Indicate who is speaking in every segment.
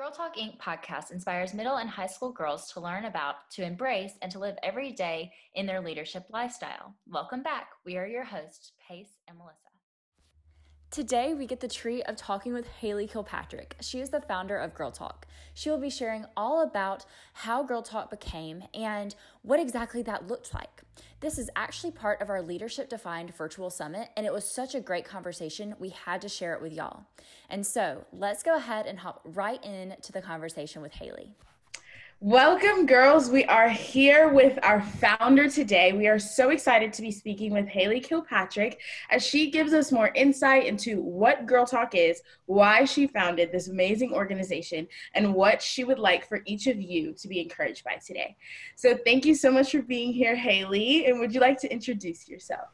Speaker 1: Girl Talk Inc. podcast inspires middle and high school girls to learn about, to embrace, and to live every day in their leadership lifestyle. Welcome back. We are your hosts, Pace and Melissa. Today, we get the treat of talking with Haley Kilpatrick. She is the founder of Girl Talk. She will be sharing all about how Girl Talk became and what exactly that looked like. This is actually part of our Leadership Defined virtual summit, and it was such a great conversation. We had to share it with y'all. And so, let's go ahead and hop right into the conversation with Haley.
Speaker 2: Welcome, girls. We are here with our founder today. We are so excited to be speaking with Haley Kilpatrick as she gives us more insight into what Girl Talk is, why she founded this amazing organization, and what she would like for each of you to be encouraged by today. So, thank you so much for being here, Haley. And would you like to introduce yourself?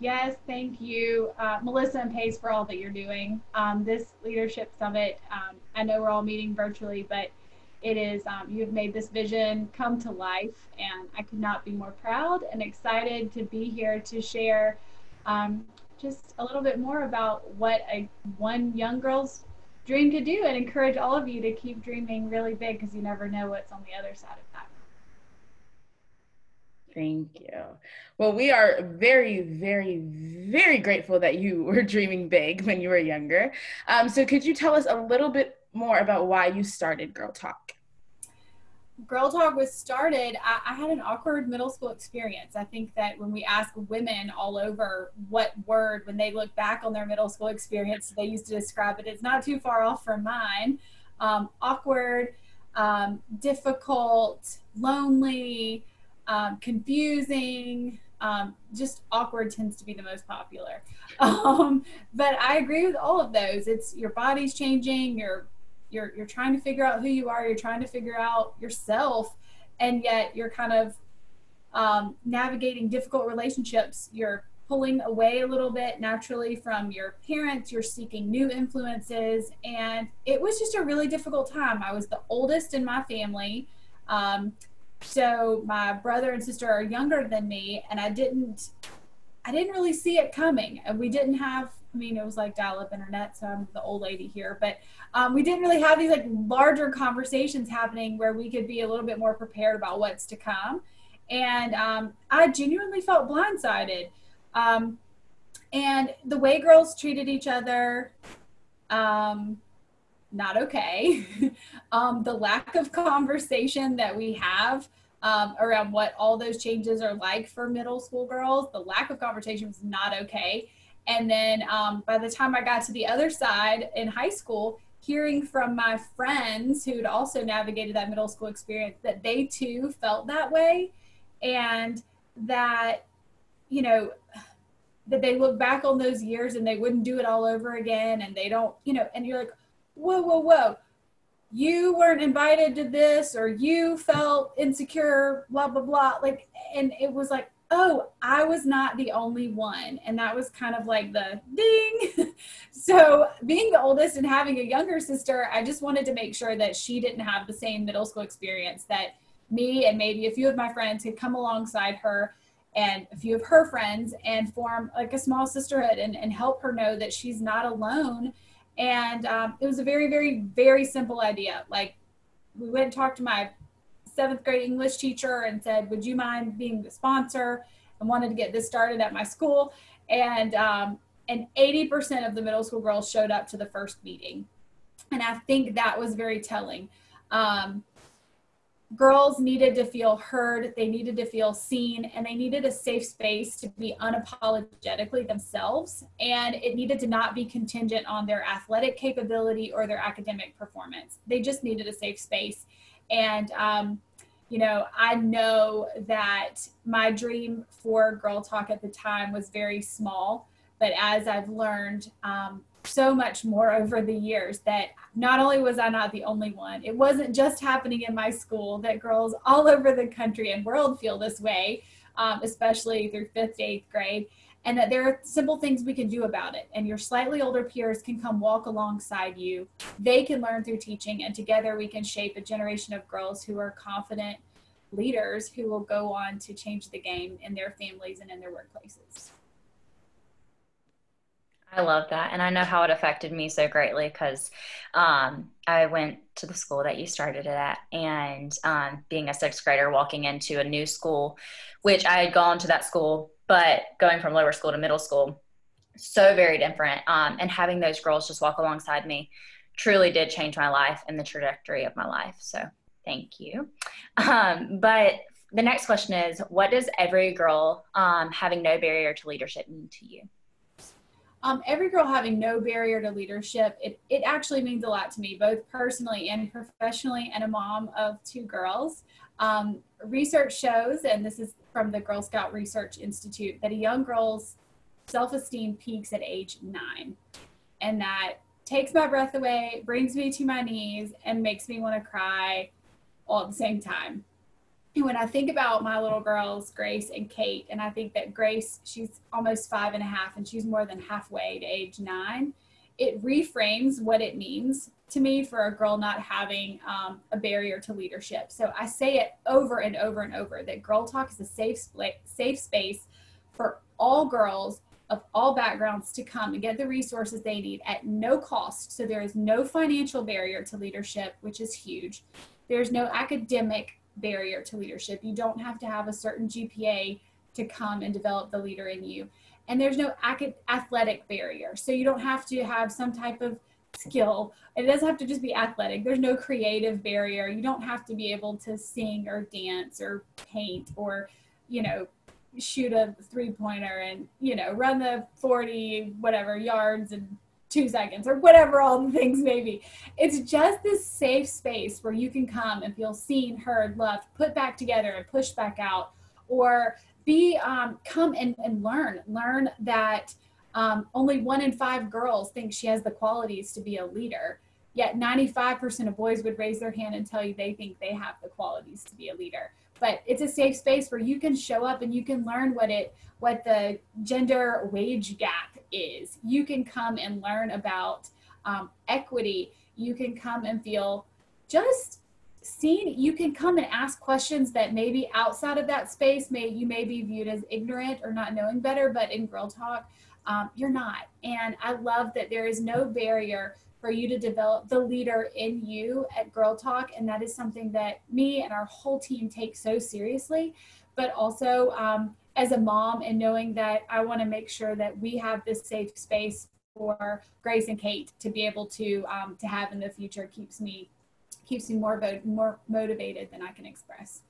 Speaker 3: Yes, thank you, uh, Melissa and Pace, for all that you're doing. Um, this leadership summit, um, I know we're all meeting virtually, but it is um, you have made this vision come to life and i could not be more proud and excited to be here to share um, just a little bit more about what a one young girl's dream could do and encourage all of you to keep dreaming really big because you never know what's on the other side of that
Speaker 2: Thank you. Well, we are very, very, very grateful that you were dreaming big when you were younger. Um, so, could you tell us a little bit more about why you started Girl Talk?
Speaker 3: Girl Talk was started, I, I, had an awkward middle school experience. I think that when we ask women all over what word, when they look back on their middle school experience, they used to describe it, it's not too far off from mine. Um, awkward, um, difficult, lonely, um, confusing, um, just awkward tends to be the most popular. Um, but I agree with all of those. It's your body's changing, your you're you're trying to figure out who you are you're trying to figure out yourself and yet you're kind of um, navigating difficult relationships. You're pulling away a little bit naturally from your parents you're seeking new influences and it was just a really difficult time. I was the oldest in my family um, so my brother and sister are younger than me and i didn't i didn't really see it coming. And we didn't have I mean, it was like dial-up internet, so I'm the old lady here. But um, we didn't really have these like larger conversations happening where we could be a little bit more prepared about what's to come. And um, I genuinely felt blindsided. Um, and the way girls treated each other, um, not okay. Um, the lack of conversation that we have um, around what all those changes are like for middle school girls, the lack of conversation was not okay. And then um, by the time I got to the other side in high school, hearing from my friends who'd also navigated that middle school experience that they too felt that way and that, you know, that they look back on those years and they wouldn't do it all over again and they don't, you know, and you're like, whoa, whoa, whoa. You weren't invited to this, or you felt insecure, blah, blah, blah. Like, and it was like, oh, I was not the only one. And that was kind of like the ding. so, being the oldest and having a younger sister, I just wanted to make sure that she didn't have the same middle school experience that me and maybe a few of my friends could come alongside her and a few of her friends and form like a small sisterhood and, and help her know that she's not alone. And um, it was a very, very, very simple idea. Like, we went and talked to my seventh grade English teacher and said, Would you mind being the sponsor? and wanted to get this started at my school. And um, and 80% of the middle school girls showed up to the first meeting. And I think that was very telling. Um, girls needed to feel heard, they needed to feel seen, and they needed a safe space to be unapologetically themselves. And it needed to not be contingent on their athletic capability or their academic performance. They just needed a safe space. And um, you know, I know that my dream for Girl Talk at the time was very small, but as I've learned um, so much more over the years, that not only was I not the only one, it wasn't just happening in my school, that girls all over the country and world feel this way, um, especially through fifth, eighth grade and that there are simple things we can do about it. And your slightly older peers can come walk alongside you. They can learn through teaching, and together we can shape a generation of girls who are confident leaders who will go on to change the game in their families and in their workplaces.
Speaker 1: I love that. And I know how it affected me so greatly because um, I went to the school that you started it at. And um, being a sixth grader, walking into a new school, which I had gone to that school, but going from lower school to middle school, so very different. Um, and having those girls just walk alongside me truly did change my life and the trajectory of my life. So thank you. Um, but the next question is what does every girl um, having no barrier to leadership mean to you?
Speaker 3: Um, every girl having no barrier to leadership, it, it actually means a lot to me, both personally and professionally, and a mom of two girls. Um, research shows, and this is from the Girl Scout Research Institute, that a young girl's self esteem peaks at age nine. And that takes my breath away, brings me to my knees, and makes me want to cry all at the same time. When I think about my little girls, Grace and Kate, and I think that Grace, she's almost five and a half and she's more than halfway to age nine, it reframes what it means to me for a girl not having um, a barrier to leadership. So I say it over and over and over that Girl Talk is a safe, safe space for all girls of all backgrounds to come and get the resources they need at no cost. So there is no financial barrier to leadership, which is huge. There's no academic barrier to leadership. You don't have to have a certain GPA to come and develop the leader in you. And there's no athletic barrier. So you don't have to have some type of skill. It doesn't have to just be athletic. There's no creative barrier. You don't have to be able to sing or dance or paint or, you know, shoot a three pointer and, you know, run the 40 whatever yards and two seconds or whatever all the things may be. It's just this safe space where you can come and feel seen, heard, loved, put back together and pushed back out, or be um, come and, and learn. Learn that um, only one in five girls think she has the qualities to be a leader. Yet 95% of boys would raise their hand and tell you they think they have the qualities to be a leader. But it's a safe space where you can show up and you can learn what it what the gender wage gap is. You can come and learn about um, equity. You can come and feel just seen. You can come and ask questions that maybe outside of that space, may you may be viewed as ignorant or not knowing better, but in Girl Talk, um, you're not. And I love that there is no barrier for you to develop the leader in you at Girl Talk. And that is something that me and our whole team take so seriously. But also, um, as a mom, and knowing that I want to make sure that we have this safe space for Grace and Kate to be able to um, to have in the future keeps me keeps me more more motivated than I can express.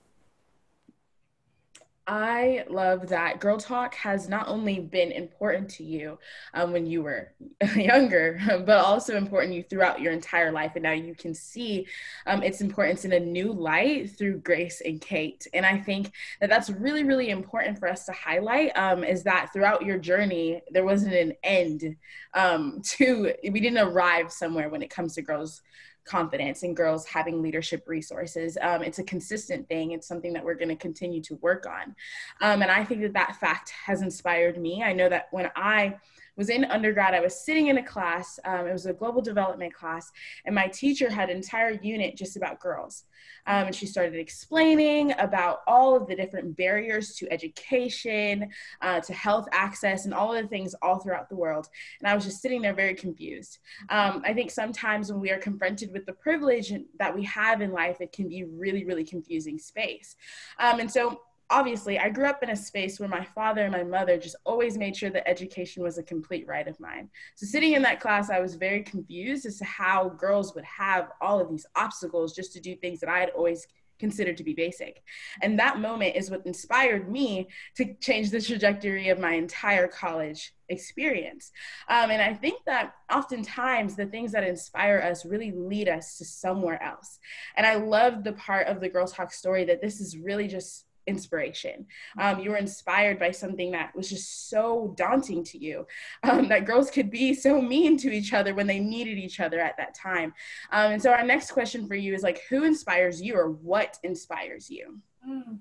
Speaker 2: I love that Girl Talk has not only been important to you um, when you were younger, but also important you throughout your entire life. And now you can see um, its importance in a new light through Grace and Kate. And I think that that's really, really important for us to highlight um, is that throughout your journey, there wasn't an end um, to, we didn't arrive somewhere when it comes to girls confidence and girls having leadership resources. Um, it's a consistent thing. It's something that we're going to continue to work on. Um, and I think that that fact has inspired me. I know that when I was in undergrad, I was sitting in a class, um, it was a global development class, and my teacher had an entire unit just about girls. Um, and she started explaining about all of the different barriers to education, uh, to health access, and all of the things all throughout the world. And I was just sitting there very confused. Um, I think sometimes when we are confronted with the privilege that we have in life, it can be really, really confusing space. Um, and so obviously i grew up in a space where my father and my mother just always made sure that education was a complete right of mine. So sitting in that class i was very confused as to how girls would have all of these obstacles just to do things that i had always considered to be basic. And that moment is what inspired me to change the trajectory of my entire college experience. Um, and i think that oftentimes the things that inspire us really lead us to somewhere else. And i love the part of the girl talk story that this is really just inspiration. Um, you were inspired by something that was just so daunting to you, um, that girls could be so mean to each other when they needed each other at that time. Um, and so, our next question for you is like, who inspires you or what inspires you? Mm.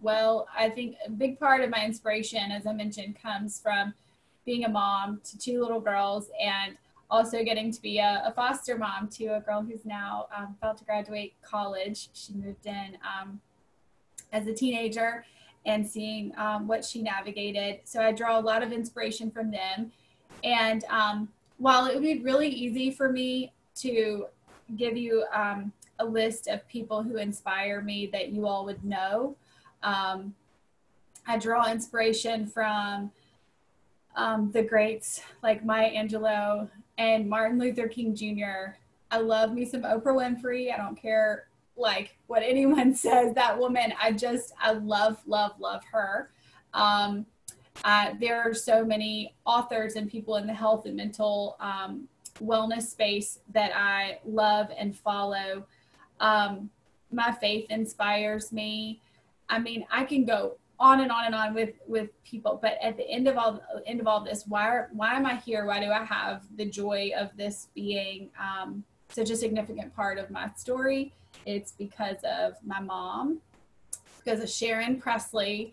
Speaker 3: Well, I think a big part of my inspiration, as I mentioned, comes from being a mom to two little girls and also getting to be a, a foster mom to a girl who's now um, about to graduate college. She moved in um, as a teenager and seeing um, what she navigated. So I draw a lot of inspiration from them. And um, while it would be really easy for me to give you um, a list of people who inspire me that you all would know, um, I draw inspiration from um, the greats like Maya Angelou and Martin Luther King Jr. I love me some Oprah Winfrey. I don't care like what anyone says. That woman, I just, I love, love, love her. Um, uh, there are so many authors and people in the health and mental um, wellness space that I love and follow. Um, my faith inspires me. I mean, I can go on and on and on with with people, but at the end of all end of all this, why are, why am I here? Why do I have the joy of this being um, such a significant part of my story? It's because of my mom, because of Sharon Presley,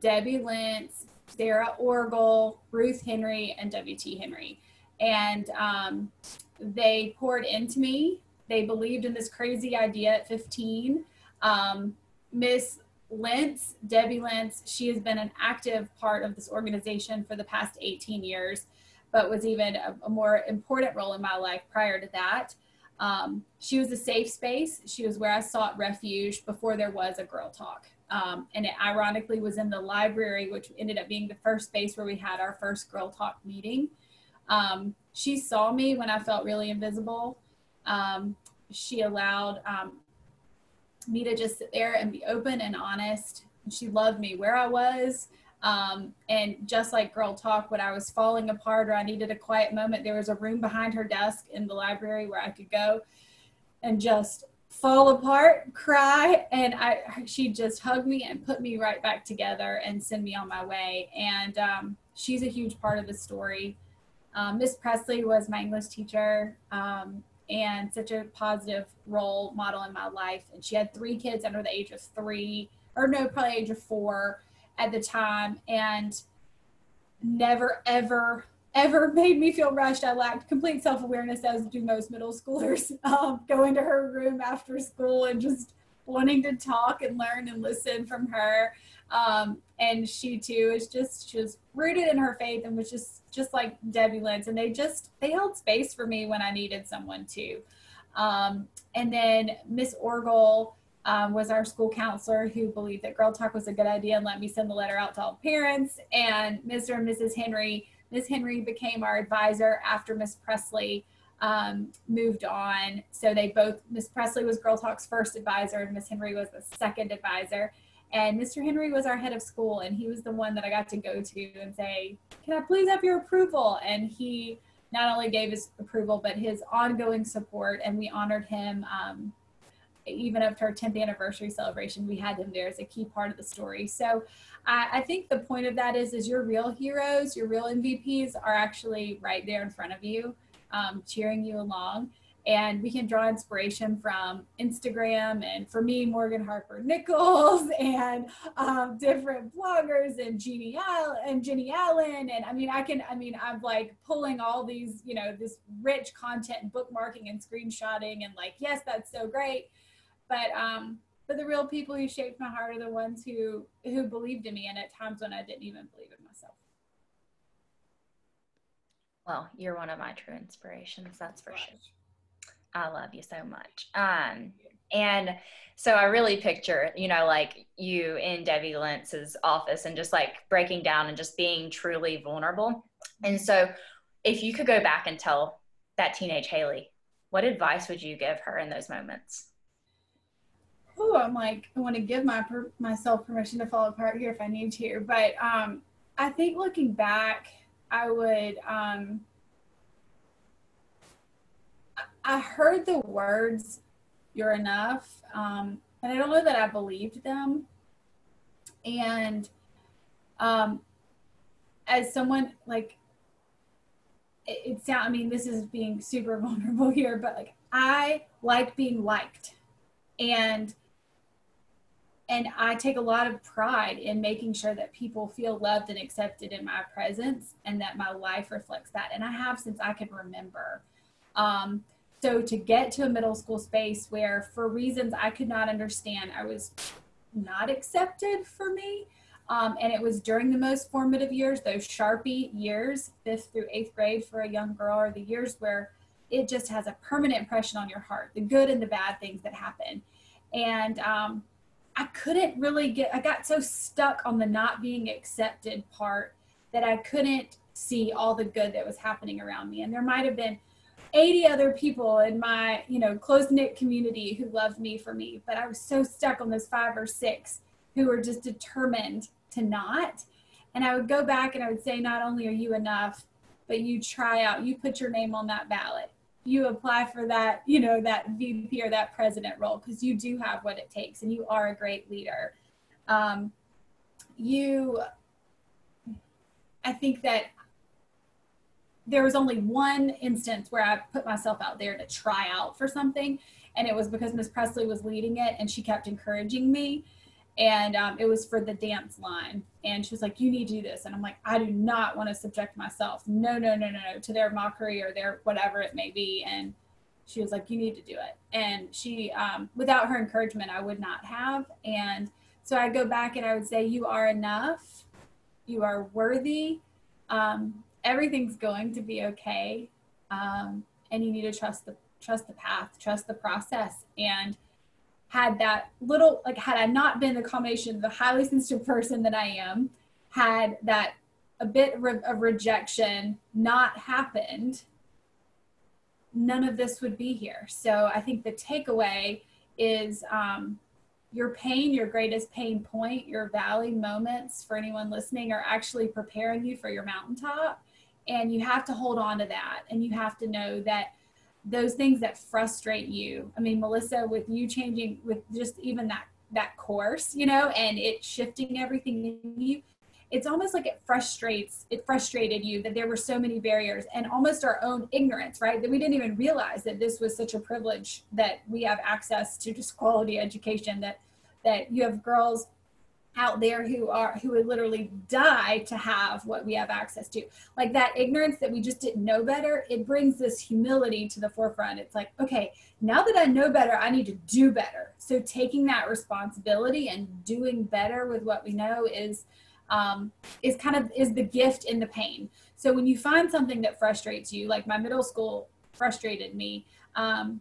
Speaker 3: Debbie Lentz, Sarah Orgel, Ruth Henry, and W.T. Henry. And um, they poured into me. They believed in this crazy idea at 15. Um, Miss Lentz, Debbie Lentz, she has been an active part of this organization for the past 18 years, but was even a, a more important role in my life prior to that. Um, she was a safe space. She was where I sought refuge before there was a girl talk. Um, and it ironically was in the library, which ended up being the first space where we had our first girl talk meeting. Um, she saw me when I felt really invisible. Um, she allowed um, me to just sit there and be open and honest. She loved me where I was. Um, and just like Girl Talk, when I was falling apart or I needed a quiet moment, there was a room behind her desk in the library where I could go and just fall apart, cry, and I she just hugged me and put me right back together and send me on my way. And um, she's a huge part of the story. Um, Miss Presley was my English teacher um, and such a positive role model in my life. And she had three kids under the age of three, or no, probably age of four at the time, and never ever ever made me feel rushed. I lacked complete self awareness, as do most middle schoolers. Um, go into her room after school and just wanting to talk and learn and listen from her. Um, and she too is just she was rooted in her faith and was just just like Debbie Lentz. And they just they held space for me when I needed someone to. Um, and then Miss Orgel. Um, was our school counselor who believed that Girl Talk was a good idea and let me send the letter out to all parents. And Mr. and Mrs. Henry Ms. Henry became our advisor after Miss Presley um, moved on. So they both, Miss Presley was Girl Talk's first advisor, and Miss Henry was the second advisor. And Mr. Henry was our head of school, and he was the one that I got to go to and say, Can I please have your approval? And he not only gave his approval, but his ongoing support, and we honored him. Um, even after our 10th anniversary celebration, we had him there as a key part of the story. So I, I think the point of that is, is your real heroes, your real MVPs are actually right there in front of you, um, cheering you along. And we can draw inspiration from Instagram and for me, Morgan Harper Nichols and um, different bloggers and Jeannie Allen and Jennie Allen. And I mean, I can, I mean, I'm like pulling all these, you know, this rich content, bookmarking and screenshotting and like, yes, that's so great. But um, but the real people who shaped my heart are the ones who who believed in me and at times when I didn't even believe in myself.
Speaker 1: Well, you're one of my true inspirations, that's for sure. I love you so much. Um, and so I really picture, you know, like you in Debbie Lentz's office and just like breaking down and just being truly vulnerable. And so if you could go back and tell that teenage Haley, what advice would you give her in those moments?
Speaker 3: Oh, I'm like, I want to give my per- myself permission to fall apart here if I need to. But um, I think looking back, I would. Um, I heard the words, "You're enough," um, and I don't know that I believed them. And um, as someone like, it, it sound. I mean, this is being super vulnerable here, but like, I like being liked, and and I take a lot of pride in making sure that people feel loved and accepted in my presence and that my life reflects that. And I have since I can remember. Um, so to get to a middle school space where, for reasons I could not understand, I was not accepted for me, Um, and it was during the most formative years, those Sharpie years, fifth through eighth grade for a young girl, are the years where it just has a permanent impression on your heart, the good and the bad things that happen. And um, I couldn't really get, I got so stuck on the not being accepted part that I couldn't see all the good that was happening around me. And there might have been 80 other people in my, you know, close knit community who loved me for me, but I was so stuck on those five or six who were just determined to not. And I would go back and I would say, not only are you enough, but you try out, you put your name on that ballot. You apply for that, you know, that VP or that president role because you do have what it takes and you are a great leader. Um, you, I think that there was only one instance where I put myself out there to try out for something. And it was because Miss Presley was leading it and she kept encouraging me. And um, it was for the dance line. And she was like, You need to do this. And I'm like, I do not want to subject myself, no, no, no, no, no, to their mockery or their whatever it may be. And she was like, You need to do it. And she, um, without her encouragement, I would not have. And so I go back and I would say, You are enough. You are worthy. Um, everything's going to be okay um, and you need to trust the trust the path trust the process and had that little like had i not been the combination of the highly sensitive person that i am had that a bit of rejection not happened none of this would be here. So i think the takeaway is um, your pain, your greatest pain point, your valley moments for anyone listening are actually preparing you for your mountaintop. And you have to hold on to that. And you have to know that those things that frustrate you. I mean melissa with you changing with just even that that course you know and it shifting everything in you it's almost like it frustrates it frustrated you that there were so many barriers and almost our own ignorance right? That we didn't even realize that this was such a privilege that we have access to just quality education that that you have girls out there who are who would literally die to have what we have access to. Like that ignorance that we just didn't know better it brings this humility to the forefront. It's like okay now that i know better i need to do better. So taking that responsibility and doing better with what we know is um, is kind of is the gift in the pain. So when you find something that frustrates you like my middle school frustrated me um,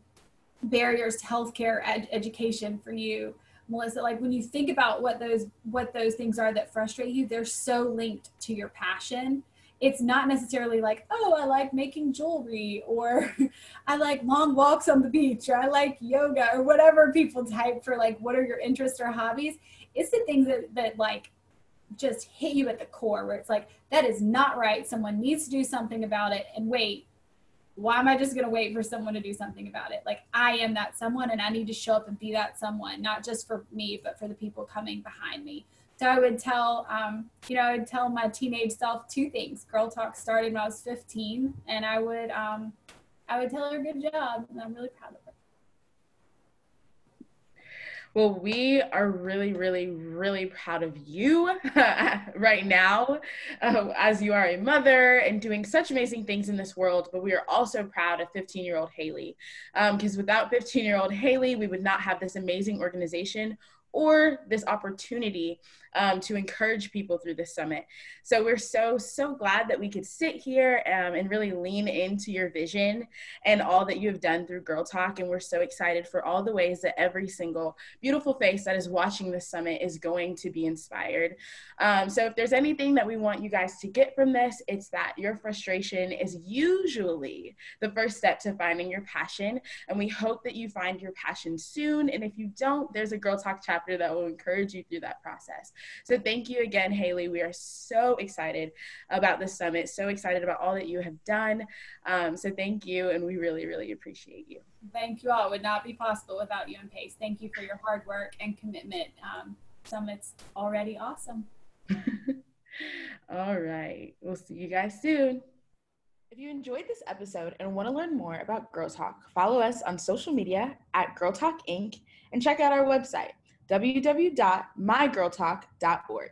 Speaker 3: barriers to healthcare ed- education for you Melissa, like when you think about what those what those things are that frustrate you, they're so linked to your passion. It's not necessarily like, oh, I like making jewelry or I like long walks on the beach or I like yoga or whatever people type for like what are your interests or hobbies. It's the things that, that like just hit you at the core where it's like that is not right. Someone needs to do something about it and wait, why am I just going to wait for someone to do something about it? Like I am that someone and I need to show up and be that someone, not just for me, but for the people coming behind me. So I would tell, um, you know, I would tell my teenage self two things. Girl Talk started when I was 15 and I would, um, I would tell her good job and I'm really proud of.
Speaker 2: Well, we are really, really, really proud of you right now uh, as you are a mother and doing such amazing things in this world. But we are also proud of 15 year old Haley because um, without 15 year old Haley, we would not have this amazing organization or this opportunity um, to encourage people through this summit. So we're so, so glad that we could sit here um, and really lean into your vision and all that you have done through Girl Talk. And we're so excited for all the ways that every single beautiful face that is watching this summit is going to be inspired. Um, so if there's anything that we want you guys to get from this, it's that your frustration is usually the first step to finding your passion. And we hope that you find your passion soon. And if you don't, there's a Girl Talk chapter that will encourage you through that process. So thank you again, Haley. We are so excited about the summit, so excited about all that you have done. Um, so thank you, and we really, really appreciate you.
Speaker 3: Thank you all. It would not be possible without you and Pace. Thank you for your hard work and commitment. Um, summit's already awesome.
Speaker 2: all right. We'll see you guys soon. If you enjoyed this episode and want to learn more about Girl Talk, follow us on social media at Girl Talk Inc. and check out our website, www.mygirltalk.org.